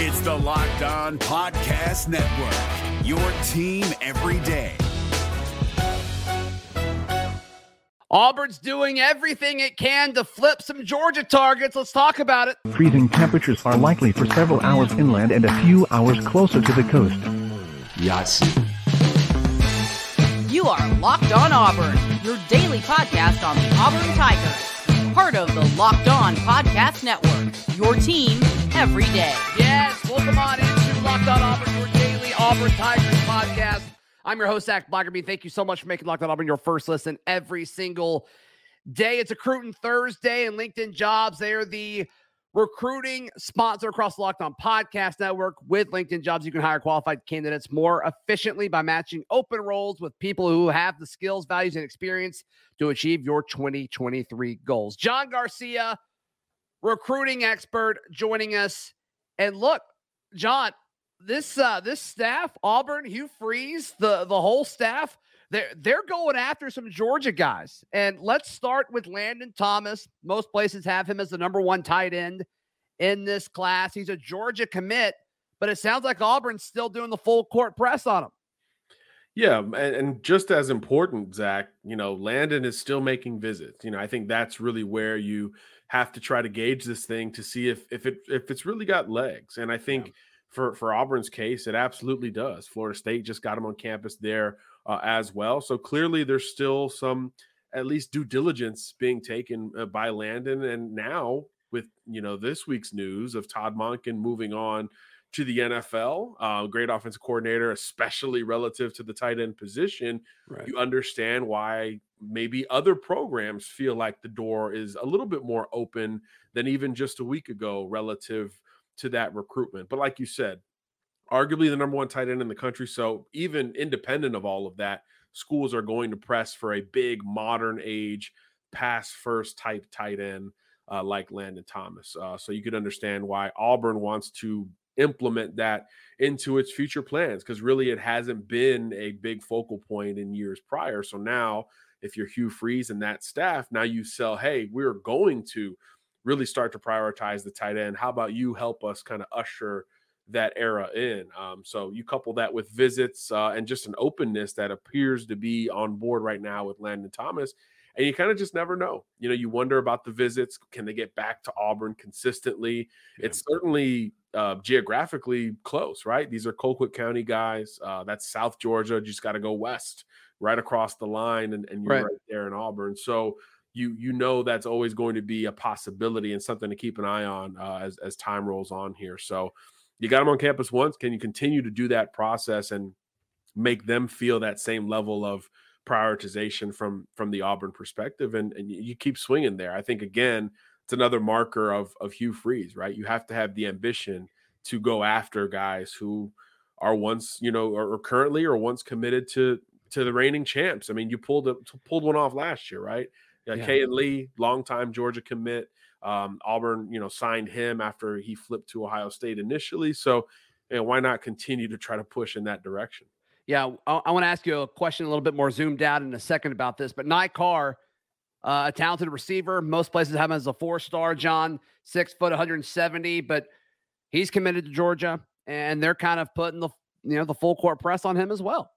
It's the Locked On Podcast Network, your team every day. Auburn's doing everything it can to flip some Georgia targets. Let's talk about it. Freezing temperatures are likely for several hours inland and a few hours closer to the coast. Yes. You are Locked On Auburn, your daily podcast on the Auburn Tigers. Part of the Locked On Podcast Network, your team every day. Yes, welcome on into Locked On Auburn, your daily Auburn Tigers podcast. I'm your host, Zac Blackerby. Thank you so much for making Locked On Auburn your first listen every single day. It's a Recruiting Thursday and LinkedIn Jobs. They are the recruiting sponsor across the Locked On Podcast Network. With LinkedIn Jobs, you can hire qualified candidates more efficiently by matching open roles with people who have the skills, values, and experience to achieve your 2023 goals. John Garcia, recruiting expert, joining us. And look, John, this uh this staff, Auburn, Hugh Freeze, the the whole staff, they're they're going after some Georgia guys. And let's start with Landen Thomas. Most places have him as the number one tight end in this class. He's a Georgia commit, but it sounds like Auburn's still doing the full court press on him. Yeah, and, and just as important, Zac, you know, Landen is still making visits. You know, I think that's really where you have to try to gauge this thing to see if if it if it's really got legs. And I think yeah for for Auburn's case, it absolutely does. Florida State just got him on campus there uh, as well, so clearly there's still some at least due diligence being taken uh, by Landen, and now with you know this week's news of Todd Monken moving on to the NFL, uh, great offensive coordinator, especially relative to the tight end position. Right. You understand why maybe other programs feel like the door is a little bit more open than even just a week ago relative to that recruitment. But like you said, arguably the number one tight end in the country. So even independent of all of that, schools are going to press for a big modern age pass first type tight end uh, like Landen Thomas. Uh, so you could understand why Auburn wants to implement that into its future plans because really it hasn't been a big focal point in years prior. So now, if you're Hugh Freeze and that staff, now you sell, hey, we're going to really start to prioritize the tight end. How about you help us kind of usher that era in? Um, so you couple that with visits uh, and just an openness that appears to be on board right now with Landen Thomas. And you kind of just never know. You know, you wonder about the visits. Can they get back to Auburn consistently? Yeah. It's certainly uh, geographically close, right? These are Colquitt County guys. Uh, that's South Georgia. You just got to go west, right across the line, and, and you're right. right there in Auburn. So you you know that's always going to be a possibility and something to keep an eye on uh, as as time rolls on here. So you got them on campus once. Can you continue to do that process and make them feel that same level of prioritization from from the Auburn perspective? And and you keep swinging there. I think again, it's another marker of of Hugh Freeze, right? You have to have the ambition to go after guys who are once you know or, or currently or once committed to to the reigning champs. I mean, you pulled a, pulled one off last year, right? Uh, yeah. Kayin Lee, longtime Georgia commit. Um, Auburn, you know, signed him after he flipped to Ohio State initially. So, you know, why not continue to try to push in that direction? Yeah, I, I want to ask you a question a little bit more zoomed out in a second about this. But Ny Carr, uh, a talented receiver, most places have him as a four star. John, six foot, 170, but he's committed to Georgia, and they're kind of putting the you know the full court press on him as well.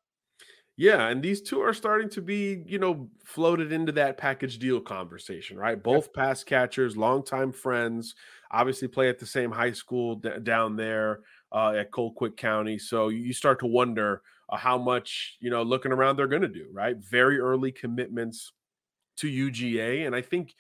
Yeah, and these two are starting to be, you know, floated into that package deal conversation, right? Both yep. pass catchers, longtime friends, obviously play at the same high school d- down there uh, at Colquitt County. So you start to wonder uh, how much, you know, looking around they're going to do, right? Very early commitments to UGA, and I think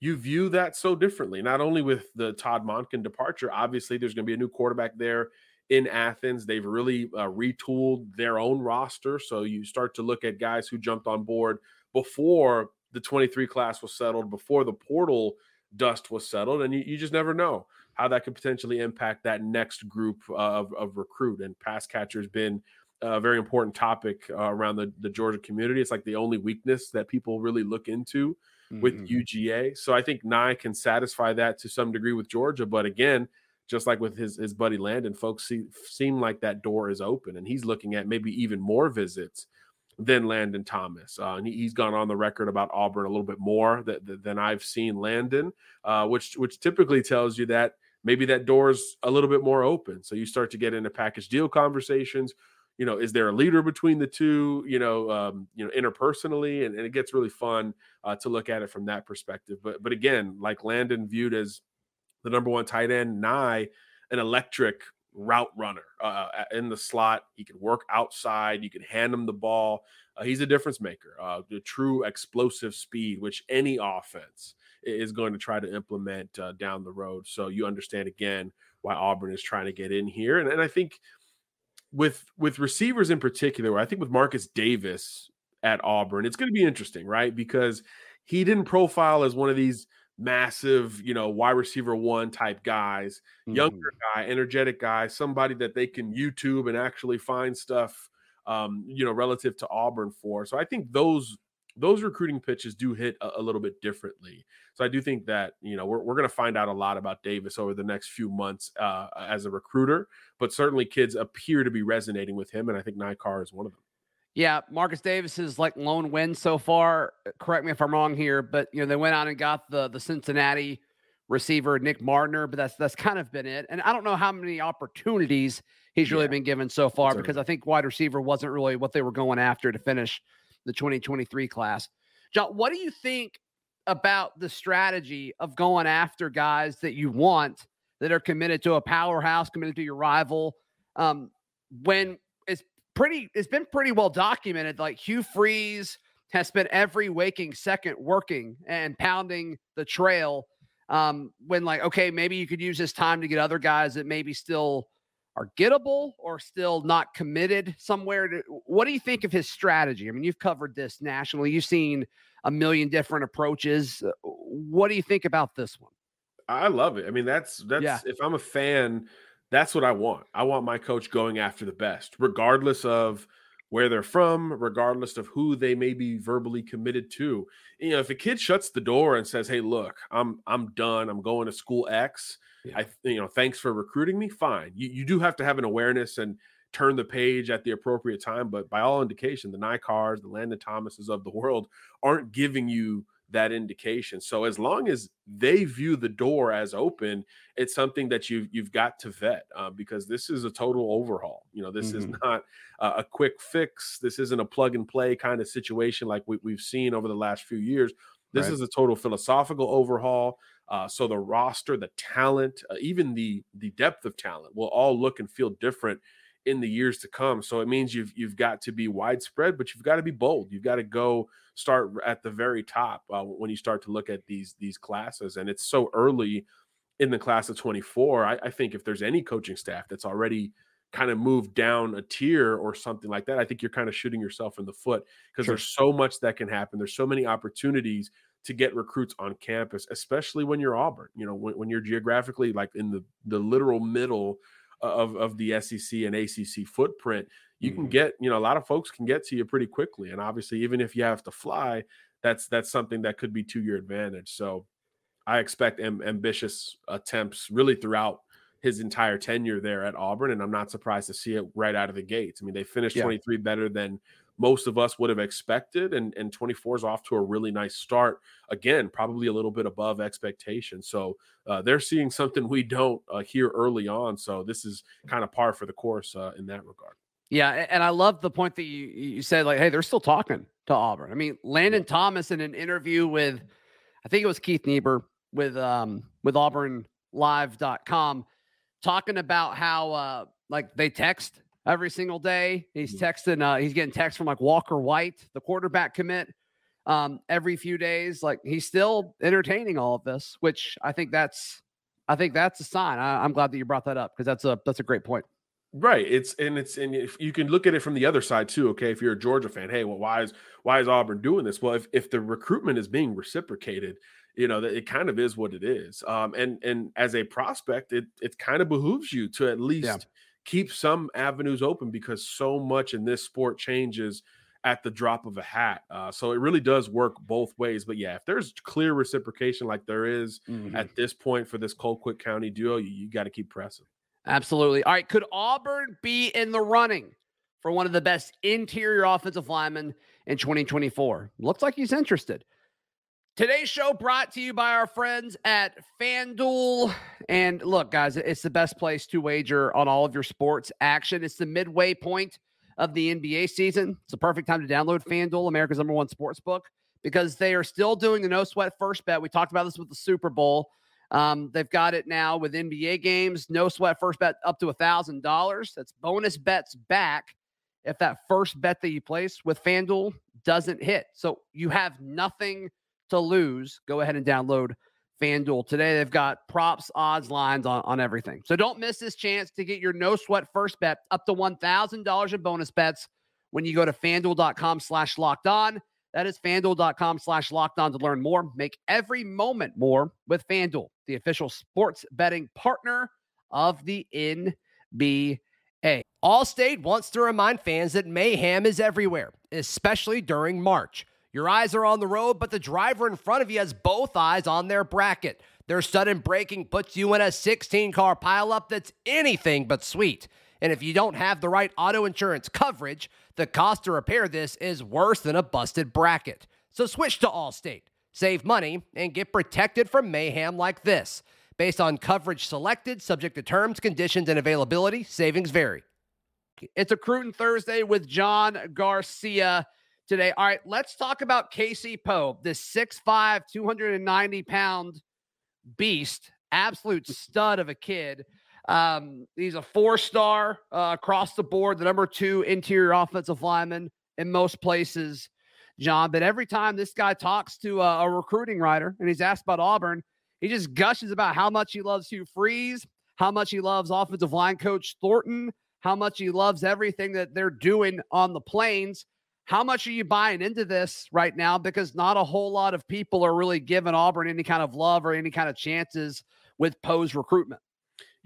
you view that so differently. Not only with the Todd Monken departure, obviously there's going to be a new quarterback there in Athens. They've really uh, retooled their own roster. So you start to look at guys who jumped on board before the 23 class was settled, before the portal dust was settled. And you, you just never know how that could potentially impact that next group of, of recruit. And pass catcher has been a very important topic uh, around the, the Georgia community. It's like the only weakness that people really look into with mm-hmm. UGA. So I think Ny can satisfy that to some degree with Georgia. But again, just like with his his buddy Landen, folks see, seem like that door is open, and he's looking at maybe even more visits than Landen Thomas. Uh, and he, has gone on the record about Auburn a little bit more than I've seen Landen, uh, which which typically tells you that maybe that door's a little bit more open. So you start to get into package deal conversations. You know, is there a leader between the two? You know, um, you know, interpersonally, and, and it gets really fun uh, to look at it from that perspective. But but again, like Landen viewed as the number one tight end, Ny, an electric route runner uh, in the slot. He can work outside. You can hand him the ball. Uh, he's a difference maker. Uh, the true explosive speed, which any offense is going to try to implement uh, down the road. So you understand again why Auburn is trying to get in here, and, and I think with with receivers in particular, I think with Marcus Davis at Auburn, it's going to be interesting, right? Because he didn't profile as one of these massive, you know, wide receiver one type guys, mm-hmm. younger guy, energetic guy, somebody that they can YouTube and actually find stuff, um, you know, relative to Auburn for. So I think those those recruiting pitches do hit a, a little bit differently. So I do think that you know we're we're going to find out a lot about Davis over the next few months uh, as a recruiter, but certainly kids appear to be resonating with him, and I think Ny Carr is one of them. Yeah, Marcus Davis is like lone win so far. Correct me if I'm wrong here, but you know they went out and got the the Cincinnati receiver Nick Mardner, but that's that's kind of been it. And I don't know how many opportunities he's really yeah. been given so far that's because right. I think wide receiver wasn't really what they were going after to finish the 2023 class. John, what do you think about the strategy of going after guys that you want that are committed to a powerhouse, committed to your rival? Um, when pretty it's been pretty well documented. Like Hugh Freeze has spent every waking second working and pounding the trail. Um, when like, okay, maybe you could use this time to get other guys that maybe still are gettable or still not committed somewhere. To, what do you think of his strategy? I mean, you've covered this nationally. You've seen a million different approaches. What do you think about this one? I love it. I mean, that's that's yeah. if I'm a fan that's what I want. I want my coach going after the best, regardless of where they're from, regardless of who they may be verbally committed to. You know, if a kid shuts the door and says, "Hey, look, I'm I'm done. I'm going to school X. Yeah. I you know, thanks for recruiting me." Fine. You you do have to have an awareness and turn the page at the appropriate time, but by all indication, the Ny Carrs, the Landen Thomases of the world aren't giving you that indication. So as long as they view the door as open, it's something that you you've got to vet uh, because this is a total overhaul. You know, this mm-hmm. is not uh, a quick fix. This isn't a plug and play kind of situation like we, have seen over the last few years. This right. is a total philosophical overhaul. Uh, so the roster, the talent, uh, even the the depth of talent will all look and feel different in the years to come. So it means you've you've got to be widespread, but you've got to be bold. You've got to go start at the very top uh, when you start to look at these these classes. And it's so early in the class of 24. I, I think if there's any coaching staff that's already kind of moved down a tier or something like that, I think you're kind of shooting yourself in the foot because sure. there's so much that can happen. There's so many opportunities to get recruits on campus, especially when you're Auburn. You know, when, when you're geographically like in the the literal middle of, of the SEC and ACC footprint, you mm-hmm. can get, you know, a lot of folks can get to you pretty quickly. And obviously, even if you have to fly, that's that's something that could be to your advantage. So I expect am- ambitious attempts really throughout his entire tenure there at Auburn, and I'm not surprised to see it right out of the gates. I mean, they finished yeah. 23 better than most of us would have expected, and and 24 is off to a really nice start. Again, probably a little bit above expectation. So uh, they're seeing something we don't uh, here early on. So this is kind of par for the course uh, in that regard. Yeah, and I love the point that you you said like, hey, they're still talking to Auburn. I mean, Landen Thomas in an interview with, I think it was Keith Niebuhr with um with AuburnLive.com, talking about how uh like they text every single day. He's mm. texting, uh, he's getting texts from like Walker White, the quarterback commit, um, every few days. Like he's still entertaining all of this, which I think that's I think that's a sign. I, I'm glad that you brought that up because that's a that's a great point. Right. It's and it's and if you can look at it from the other side too. Okay, if you're a Georgia fan, hey, well, why is why is Auburn doing this? Well, if if the recruitment is being reciprocated, you know, that it kind of is what it is. Um, and and as a prospect, it it kind of behooves you to at least yeah. keep some avenues open because so much in this sport changes at the drop of a hat. Uh, so it really does work both ways. But yeah, if there's clear reciprocation like there is mm-hmm. at this point for this Colquitt County duo, you, you got to keep pressing. Absolutely. All right. Could Auburn be in the running for one of the best interior offensive linemen in 2024? Looks like he's interested. Today's show brought to you by our friends at FanDuel. And look, guys, it's the best place to wager on all of your sports action. It's the midway point of the NBA season. It's the perfect time to download FanDuel, America's number one sports book, because they are still doing the no sweat first bet. We talked about this with the Super Bowl. Um, they've got it now with NBA games, no sweat first bet up to a thousand dollars. That's bonus bets back if that first bet that you place with FanDuel doesn't hit. So you have nothing to lose, go ahead and download FanDuel today. They've got props, odds, lines on, on everything. So don't miss this chance to get your no sweat first bet up to $1,000 in bonus bets when you go to fanduel.com slash locked on. That is fanduel.com slash locked on to learn more. Make every moment more with FanDuel, the official sports betting partner of the NBA. Allstate wants to remind fans that mayhem is everywhere, especially during March. Your eyes are on the road, but the driver in front of you has both eyes on their bracket. Their sudden braking puts you in a 16 car pileup that's anything but sweet. And if you don't have the right auto insurance coverage, the cost to repair this is worse than a busted bracket. So switch to Allstate, save money, and get protected from mayhem like this. Based on coverage selected, subject to terms, conditions, and availability, savings vary. It's a Cruton Thursday with John Garcia today. All right, let's talk about Casey Poe, this 6'5, 290 pound beast, absolute stud of a kid. Um, he's a four star uh, across the board, the number two interior offensive lineman in most places, John. But every time this guy talks to a, a recruiting writer and he's asked about Auburn, he just gushes about how much he loves Hugh Freeze, how much he loves offensive line coach Thornton, how much he loves everything that they're doing on the plains. How much are you buying into this right now? Because not a whole lot of people are really giving Auburn any kind of love or any kind of chances with Poe's recruitment.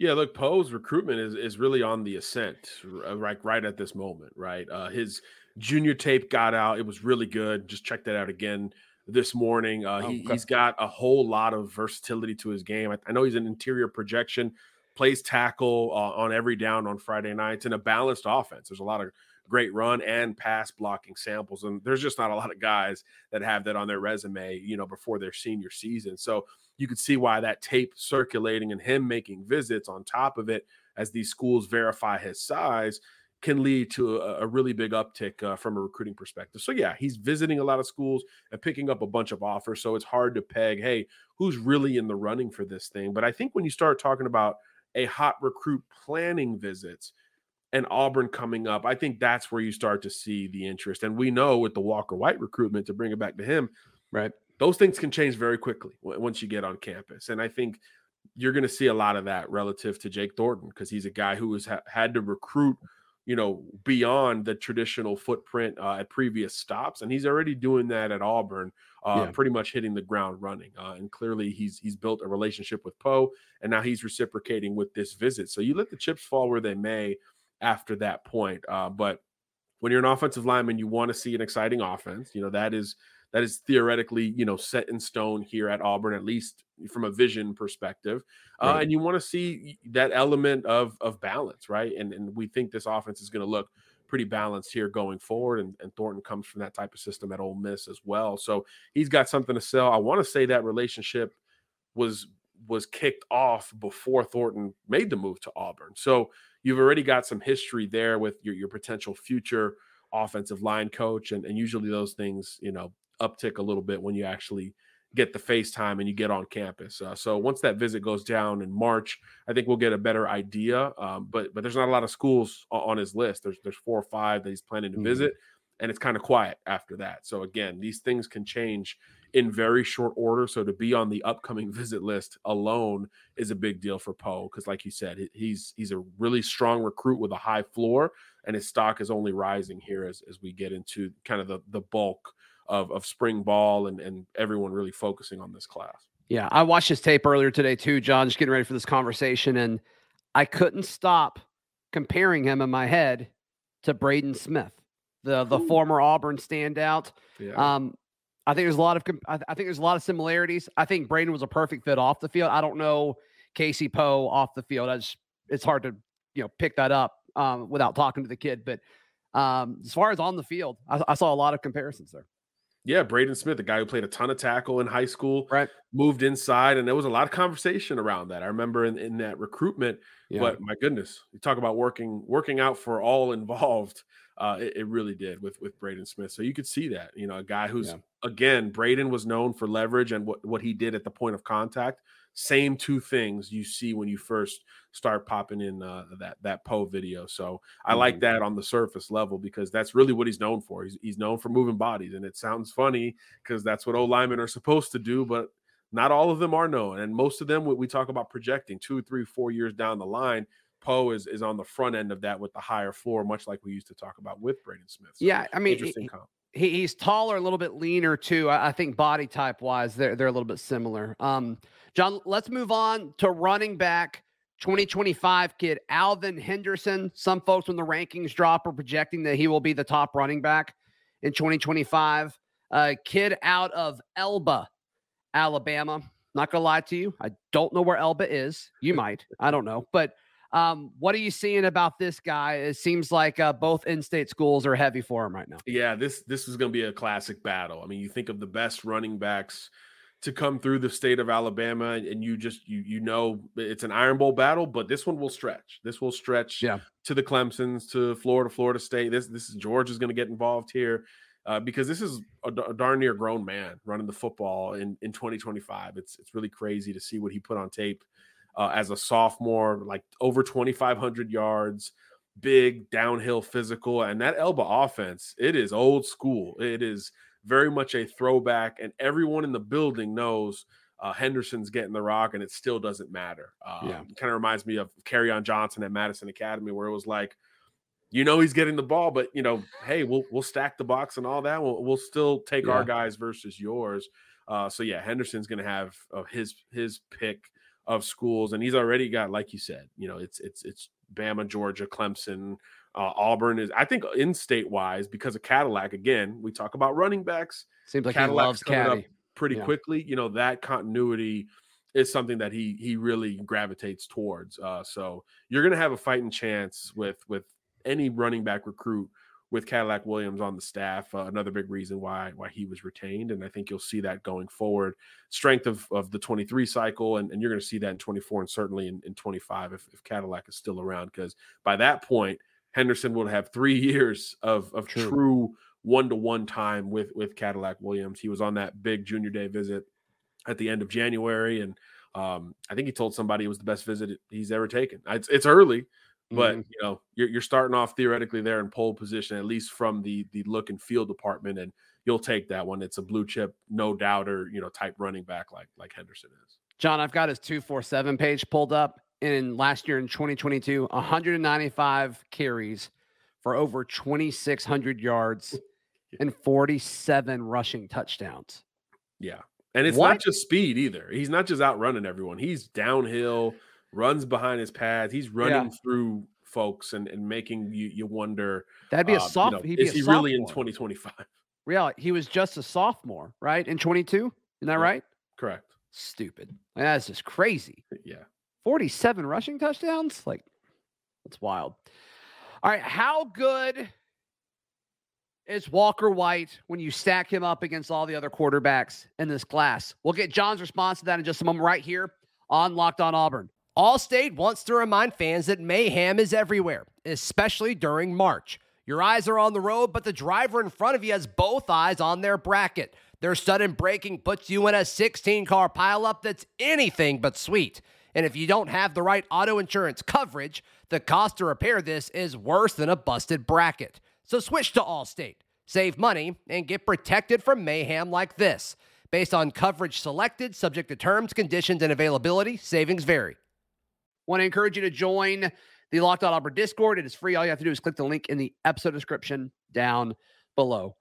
Yeah, look, Poe's recruitment is is really on the ascent, right? Right at this moment, right? Uh, his junior tape got out; it was really good. Just check that out again this morning. Uh, he, has got a whole lot of versatility to his game. I, I know he's an interior projection, plays tackle uh, on every down on Friday nights, and a balanced offense. There's a lot of great run and pass blocking samples. And there's just not a lot of guys that have that on their resume, you know, before their senior season. So you could see why that tape circulating and him making visits on top of it as these schools verify his size can lead to a, a really big uptick uh, from a recruiting perspective. So yeah, he's visiting a lot of schools and picking up a bunch of offers. So it's hard to peg, hey, who's really in the running for this thing? But I think when you start talking about a hot recruit planning visits, and Auburn coming up, I think that's where you start to see the interest. And we know with the Walker White recruitment, to bring it back to him, right? Those things can change very quickly once you get on campus. And I think you're going to see a lot of that relative to Jake Thornton because he's a guy who has ha- had to recruit, you know, beyond the traditional footprint uh, at previous stops, and he's already doing that at Auburn, uh, yeah. pretty much hitting the ground running. Uh, and clearly, he's he's built a relationship with Poe, and now he's reciprocating with this visit. So you let the chips fall where they may after that point. Uh, but when you're an offensive lineman, you want to see an exciting offense. You know that is that is theoretically you know set in stone here at Auburn, at least from a vision perspective. Uh. And you want to see that element of of balance, right? And and we think this offense is going to look pretty balanced here going forward. And, and Thornton comes from that type of system at Ole Miss as well, so he's got something to sell. I want to say that relationship was was kicked off before Thornton made the move to Auburn. So you've already got some history there with your, your potential future offensive line coach. And, and usually those things, you know, uptick a little bit when you actually get the FaceTime and you get on campus. Uh, so once that visit goes down in March, I think we'll get a better idea. Um, but but there's not a lot of schools on his list. There's there's four or five that he's planning to mm-hmm. visit, and it's kind of quiet after that. So again, these things can change in very short order. So to be on the upcoming visit list alone is a big deal for Poe because, like you said, he's he's a really strong recruit with a high floor, and his stock is only rising here as, as we get into kind of the the bulk of of spring ball and and everyone really focusing on this class. Yeah, I watched his tape earlier today too, John. Just getting ready for this conversation, and I couldn't stop comparing him in my head to Braden Smith, the the Ooh. former Auburn standout. Yeah. Um, I think there's a lot of I think there's a lot of similarities. I think Braden was a perfect fit off the field. I don't know Casey Poe off the field. Just, it's hard to you know pick that up um, without talking to the kid. But um, as far as on the field, I, I saw a lot of comparisons there. Yeah, Braden Smith, the guy who played a ton of tackle in high school, Right. moved inside, and there was a lot of conversation around that. I remember in, in that recruitment, Yeah. but my goodness, you talk about working working out for all involved. Uh, it, it really did with with Braden Smith. So you could see that, you know, a guy who's Yeah. again, Braden was known for leverage and what what he did at the point of contact. Same two things you see when you first start popping in uh, that that Poe video. So I like Mhm. that on the surface level because that's really what he's known for. He's he's known for moving bodies, and it sounds funny because that's what O linemen are supposed to do, but not all of them are known. And most of them, we we talk about projecting two, three, four years down the line. Poe is is on the front end of that with the higher floor, much like we used to talk about with Braden Smith. So, Yeah, I mean, interesting he- comp. he, he's taller, a little bit leaner too. I, I think body type wise, they're they're a little bit similar. Um, John, let's move on to running back 2025 kid Alvin Henderson. Some folks when the rankings drop are projecting that he will be the top running back in 2025. Uh, kid out of Elba, Alabama. Not gonna lie to you, I don't know where Elba is. You might, I don't know, but um, what are you seeing about this guy? It seems like uh, both in-state schools are heavy for him right now. Yeah, this this is going to be a classic battle. I mean, you think of the best running backs to come through the state of Alabama, and you just you you know it's an Iron Bowl battle, but this one will stretch. This will stretch Yeah. to the Clemson's, to Florida, Florida State. This this is Georgia's going to get involved here. Uh, because this is a darn near grown man running the football in, in 2025. It's it's really crazy to see what he put on tape uh, as a sophomore, like over 2,500 yards, big downhill physical, and that Elba offense. It is old school. It is very much a throwback, and everyone in the building knows uh, Henderson's getting the rock, and it still doesn't matter. Um, Yeah. kind of reminds me of Carry on Johnson at Madison Academy, where it was like, you know, he's getting the ball, but you know, hey, we'll we'll stack the box and all that. We'll, we'll still take Yeah. our guys versus yours. Uh, so yeah, Henderson's going to have uh, his his pick of schools, and he's already got, like you said, you know, it's it's it's Bama, Georgia, Clemson, uh, Auburn is. I think in state wise because of Cadillac. Again, we talk about running backs Seems like he Cadillac's loves coming up Caddy. pretty Yeah. quickly. You know that continuity is something that he he really gravitates towards. Uh, so you're going to have a fighting chance with with any running back recruit with Cadillac Williams on the staff. Uh, another big reason why why he was retained, and I think you'll see that going forward. Strength of of the 23 cycle, and, and you're going to see that in 24 and certainly in, in 25 if, if Cadillac is still around, because by that point Henderson will have three years of of True. true one to one time with with Cadillac Williams. He was on that big junior day visit at the end of January, and um, I think he told somebody it was the best visit he's ever taken. It's, it's early, but Mhm. you know you're, you're starting off theoretically there in pole position, at least from the the look and feel department, and you'll take that one. It's a blue chip, no doubter, you know, type running back like like Henderson is. John, I've got his 247 page pulled up. In last year in 2022, 195 carries for over 2,600 yards and 47 rushing touchdowns. Yeah. And it's What? not just speed either. He's not just outrunning everyone. He's downhill, runs behind his pads. He's running through folks and, and making you, you wonder That'd be a uh, you soft. know, be is he really in 2025? Real, he was just a sophomore, right? In 22, isn't that Yeah. right? Correct. Stupid. That's just crazy. Yeah. 47 rushing touchdowns? Like, that's wild. All right. How good is Walker White when you stack him up against all the other quarterbacks in this class? We'll get John's response to that in just a moment right here on Locked On Auburn. Allstate wants to remind fans that mayhem is everywhere, especially during March. Your eyes are on the road, but the driver in front of you has both eyes on their bracket. Their sudden braking puts you in a 16 car pileup that's anything but sweet. And if you don't have the right auto insurance coverage, the cost to repair this is worse than a busted bracket. So switch to Allstate, save money, and get protected from mayhem like this. Based on coverage selected, subject to terms, conditions, and availability, savings vary. Want to encourage you to join the Locked On Auburn Discord. It is free. All you have to do is click the link in the episode description down below.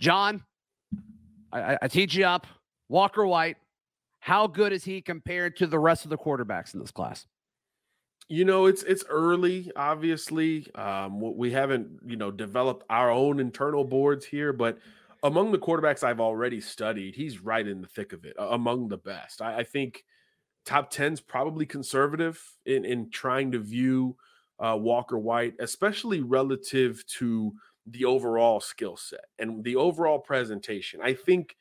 John, I, I, I teach you up. Walker White, how good is he compared to the rest of the quarterbacks in this class? You know, it's it's early, obviously. Um, we haven't, you know, developed our own internal boards here, but among the quarterbacks I've already studied, he's right in the thick of it, among the best. I, I think top 10's probably conservative in in trying to view uh, Walker White, especially relative to the overall skill set and the overall presentation. I think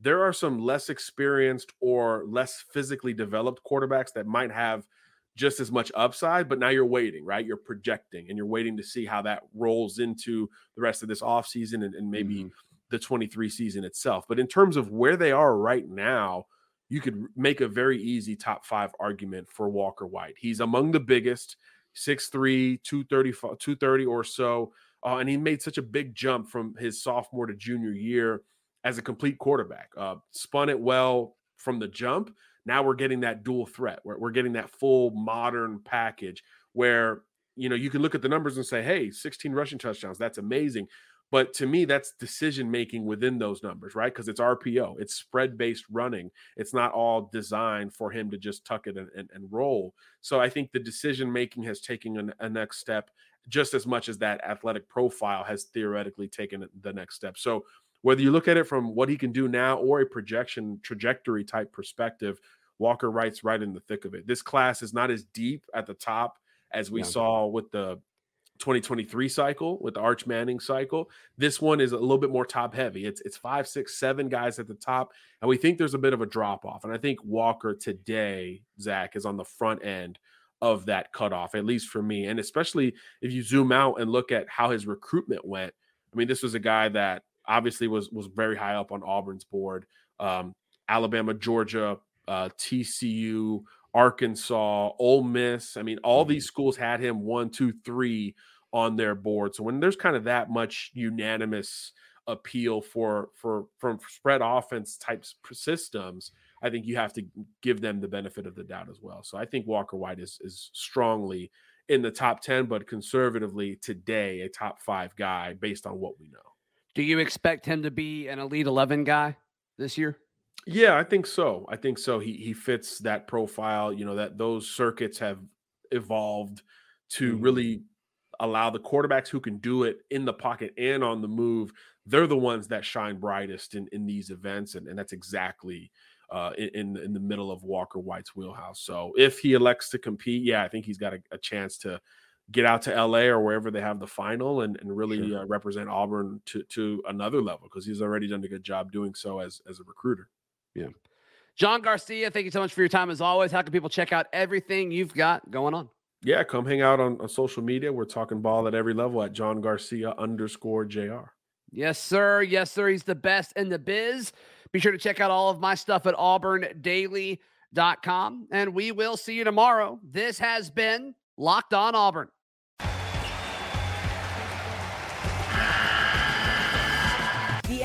there are some less experienced or less physically developed quarterbacks that might have just as much upside, but now you're waiting, right? You're projecting and you're waiting to see how that rolls into the rest of this offseason and, and maybe mm-hmm. the 23 season itself. But in terms of where they are right now, you could make a very easy top five argument for Walker White. He's among the biggest, 6'3, 230, 230 or so. Uh, and he made such a big jump from his sophomore to junior year as a complete quarterback. Uh, spun it well from the jump. Now we're getting that dual threat. We're, we're getting that full modern package where you know you can look at the numbers and say, "Hey, 16 rushing touchdowns. That's amazing." But to me, that's decision making within those numbers, right? Because it's RPO, it's spread based running. It's not all designed for him to just tuck it and, and, and roll. So I think the decision making has taken a, a next step just as much as that athletic profile has theoretically taken the next step. So whether you look at it from what he can do now or a projection trajectory type perspective, Walker White's right in the thick of it. This class is not as deep at the top as we yeah. saw with the 2023 cycle with the Arch Manning cycle. This one is a little bit more top heavy. It's it's five, six, seven guys at the top, and we think there's a bit of a drop off. And I think Walker today, Zac, is on the front end of that cutoff, at least for me. And especially if you zoom out and look at how his recruitment went. I mean, this was a guy that obviously was was very high up on Auburn's board. Um, Alabama, Georgia, uh, TCU, Arkansas, Ole Miss. I mean, all mm-hmm. these schools had him one, two, three on their board. So when there's kind of that much unanimous appeal for for from spread offense types systems, I think you have to give them the benefit of the doubt as well. So I think Walker White is is strongly in the top 10, but conservatively today a top five guy based on what we know. Do you expect him to be an elite 11 guy this year? Yeah, I think so. I think so. He he fits that profile. You know that those circuits have evolved to mm-hmm. really allow the quarterbacks who can do it in the pocket and on the move. They're the ones that shine brightest in in these events, and, and that's exactly uh, in in the middle of Walker White's wheelhouse. So if he elects to compete, yeah, I think he's got a, a chance to get out to LA or wherever they have the final and, and really sure. uh, represent Auburn to to another level because he's already done a good job doing so as as a recruiter. Yeah. John Garcia, thank you so much for your time as always. How can people check out everything you've got going on? Yeah, come hang out on, on social media. We're talking ball at every level at John Garcia underscore JR. Yes, sir. Yes, sir. He's the best in the biz. Be sure to check out all of my stuff at auburndaily.com. And we will see you tomorrow. This has been Locked On Auburn.